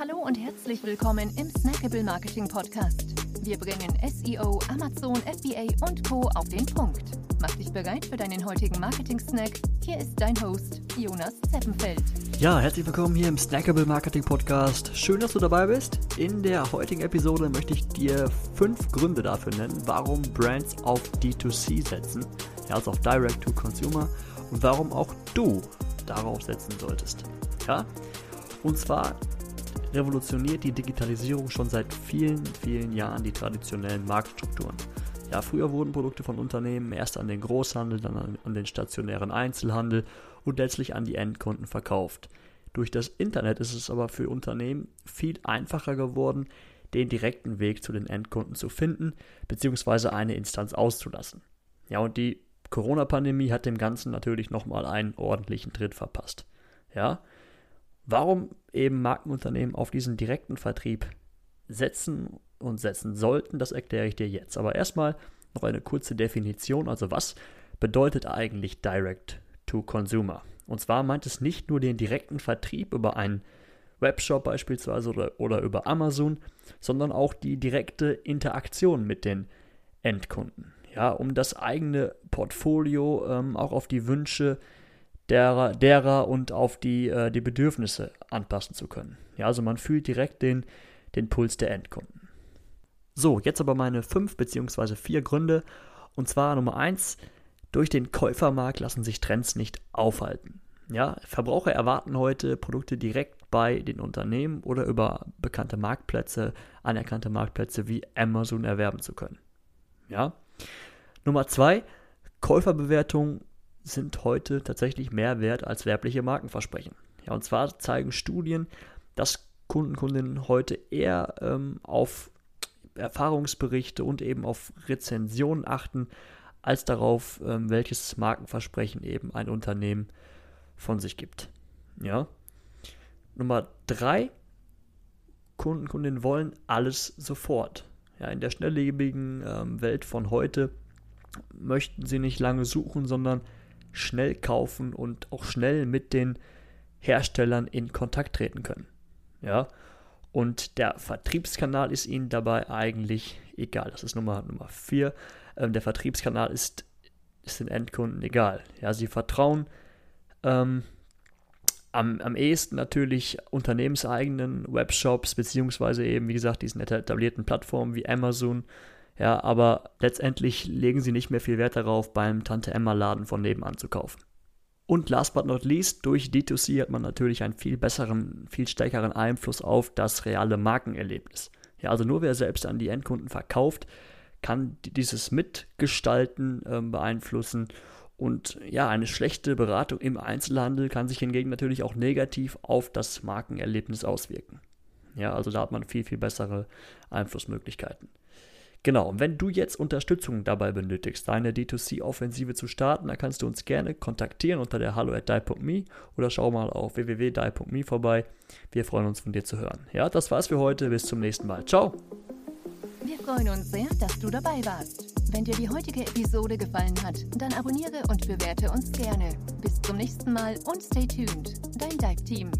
Hallo und herzlich willkommen im Snackable Marketing Podcast. Wir bringen SEO, Amazon, FBA und Co. auf den Punkt. Mach dich bereit für deinen heutigen Marketing-Snack. Hier ist dein Host, Jonas Zeppenfeld. Ja, herzlich willkommen hier im Snackable Marketing Podcast. Schön, dass du dabei bist. In der heutigen Episode möchte ich dir fünf Gründe dafür nennen, warum Brands auf D2C setzen, ja, also auf Direct to Consumer, und warum auch du darauf setzen solltest. Ja? Und zwar revolutioniert die Digitalisierung schon seit vielen, vielen Jahren die traditionellen Marktstrukturen. Ja, früher wurden Produkte von Unternehmen erst an den Großhandel, dann an, den stationären Einzelhandel und letztlich an die Endkunden verkauft. Durch das Internet ist es aber für Unternehmen viel einfacher geworden, den direkten Weg zu den Endkunden zu finden, beziehungsweise eine Instanz auszulassen. Ja, und die Corona-Pandemie hat dem Ganzen natürlich nochmal einen ordentlichen Tritt verpasst. Ja, Warum eben Markenunternehmen auf diesen direkten Vertrieb setzen und setzen sollten, das erkläre ich dir jetzt. Aber erstmal noch eine kurze Definition. Also was bedeutet eigentlich Direct to Consumer? Und zwar meint es nicht nur den direkten Vertrieb über einen Webshop beispielsweise oder, oder über Amazon, sondern auch die direkte Interaktion mit den Endkunden. Ja, um das eigene Portfolio ähm, auch auf die Wünsche derer, derer und auf die, äh, die Bedürfnisse anpassen zu können. Ja, also man fühlt direkt den, den Puls der Endkunden. So, jetzt aber meine fünf beziehungsweise vier Gründe. Und zwar Nummer eins, durch den Käufermarkt lassen sich Trends nicht aufhalten. Ja, Verbraucher erwarten heute Produkte direkt bei den Unternehmen oder über bekannte Marktplätze, anerkannte Marktplätze wie Amazon erwerben zu können. Ja. Nummer zwei, Käuferbewertung sind heute tatsächlich mehr wert als werbliche Markenversprechen. Ja, und zwar zeigen Studien, dass Kunden, Kundinnen heute eher ähm, auf Erfahrungsberichte und eben auf Rezensionen achten, als darauf, ähm, welches Markenversprechen eben ein Unternehmen von sich gibt. Ja. Nummer drei, Kunden, Kundinnen wollen alles sofort. Ja, in der schnelllebigen ähm, Welt von heute möchten sie nicht lange suchen, sondern schnell kaufen und auch schnell mit den Herstellern in Kontakt treten können. Ja, und der Vertriebskanal ist ihnen dabei eigentlich egal. Das ist Nummer, Nummer vier. Ähm, der Vertriebskanal ist, ist den Endkunden egal. Ja, sie vertrauen ähm, am, am ehesten natürlich unternehmenseigenen Webshops, beziehungsweise eben, wie gesagt, diesen etablierten Plattformen wie Amazon, ja, aber letztendlich legen sie nicht mehr viel Wert darauf, beim Tante Emma Laden von nebenan zu kaufen. Und last but not least, durch D2C hat man natürlich einen viel besseren, viel stärkeren Einfluss auf das reale Markenerlebnis. Ja, also nur wer selbst an die Endkunden verkauft, kann dieses Mitgestalten äh, beeinflussen. Und ja, eine schlechte Beratung im Einzelhandel kann sich hingegen natürlich auch negativ auf das Markenerlebnis auswirken. Ja, also da hat man viel, viel bessere Einflussmöglichkeiten. Genau, und wenn du jetzt Unterstützung dabei benötigst, deine D2C-Offensive zu starten, dann kannst du uns gerne kontaktieren unter der hallo at oder schau mal auf www.die.me vorbei. Wir freuen uns von dir zu hören. Ja, das war's für heute. Bis zum nächsten Mal. Ciao. Wir freuen uns sehr, dass du dabei warst. Wenn dir die heutige Episode gefallen hat, dann abonniere und bewerte uns gerne. Bis zum nächsten Mal und stay tuned. Dein Dive-Team.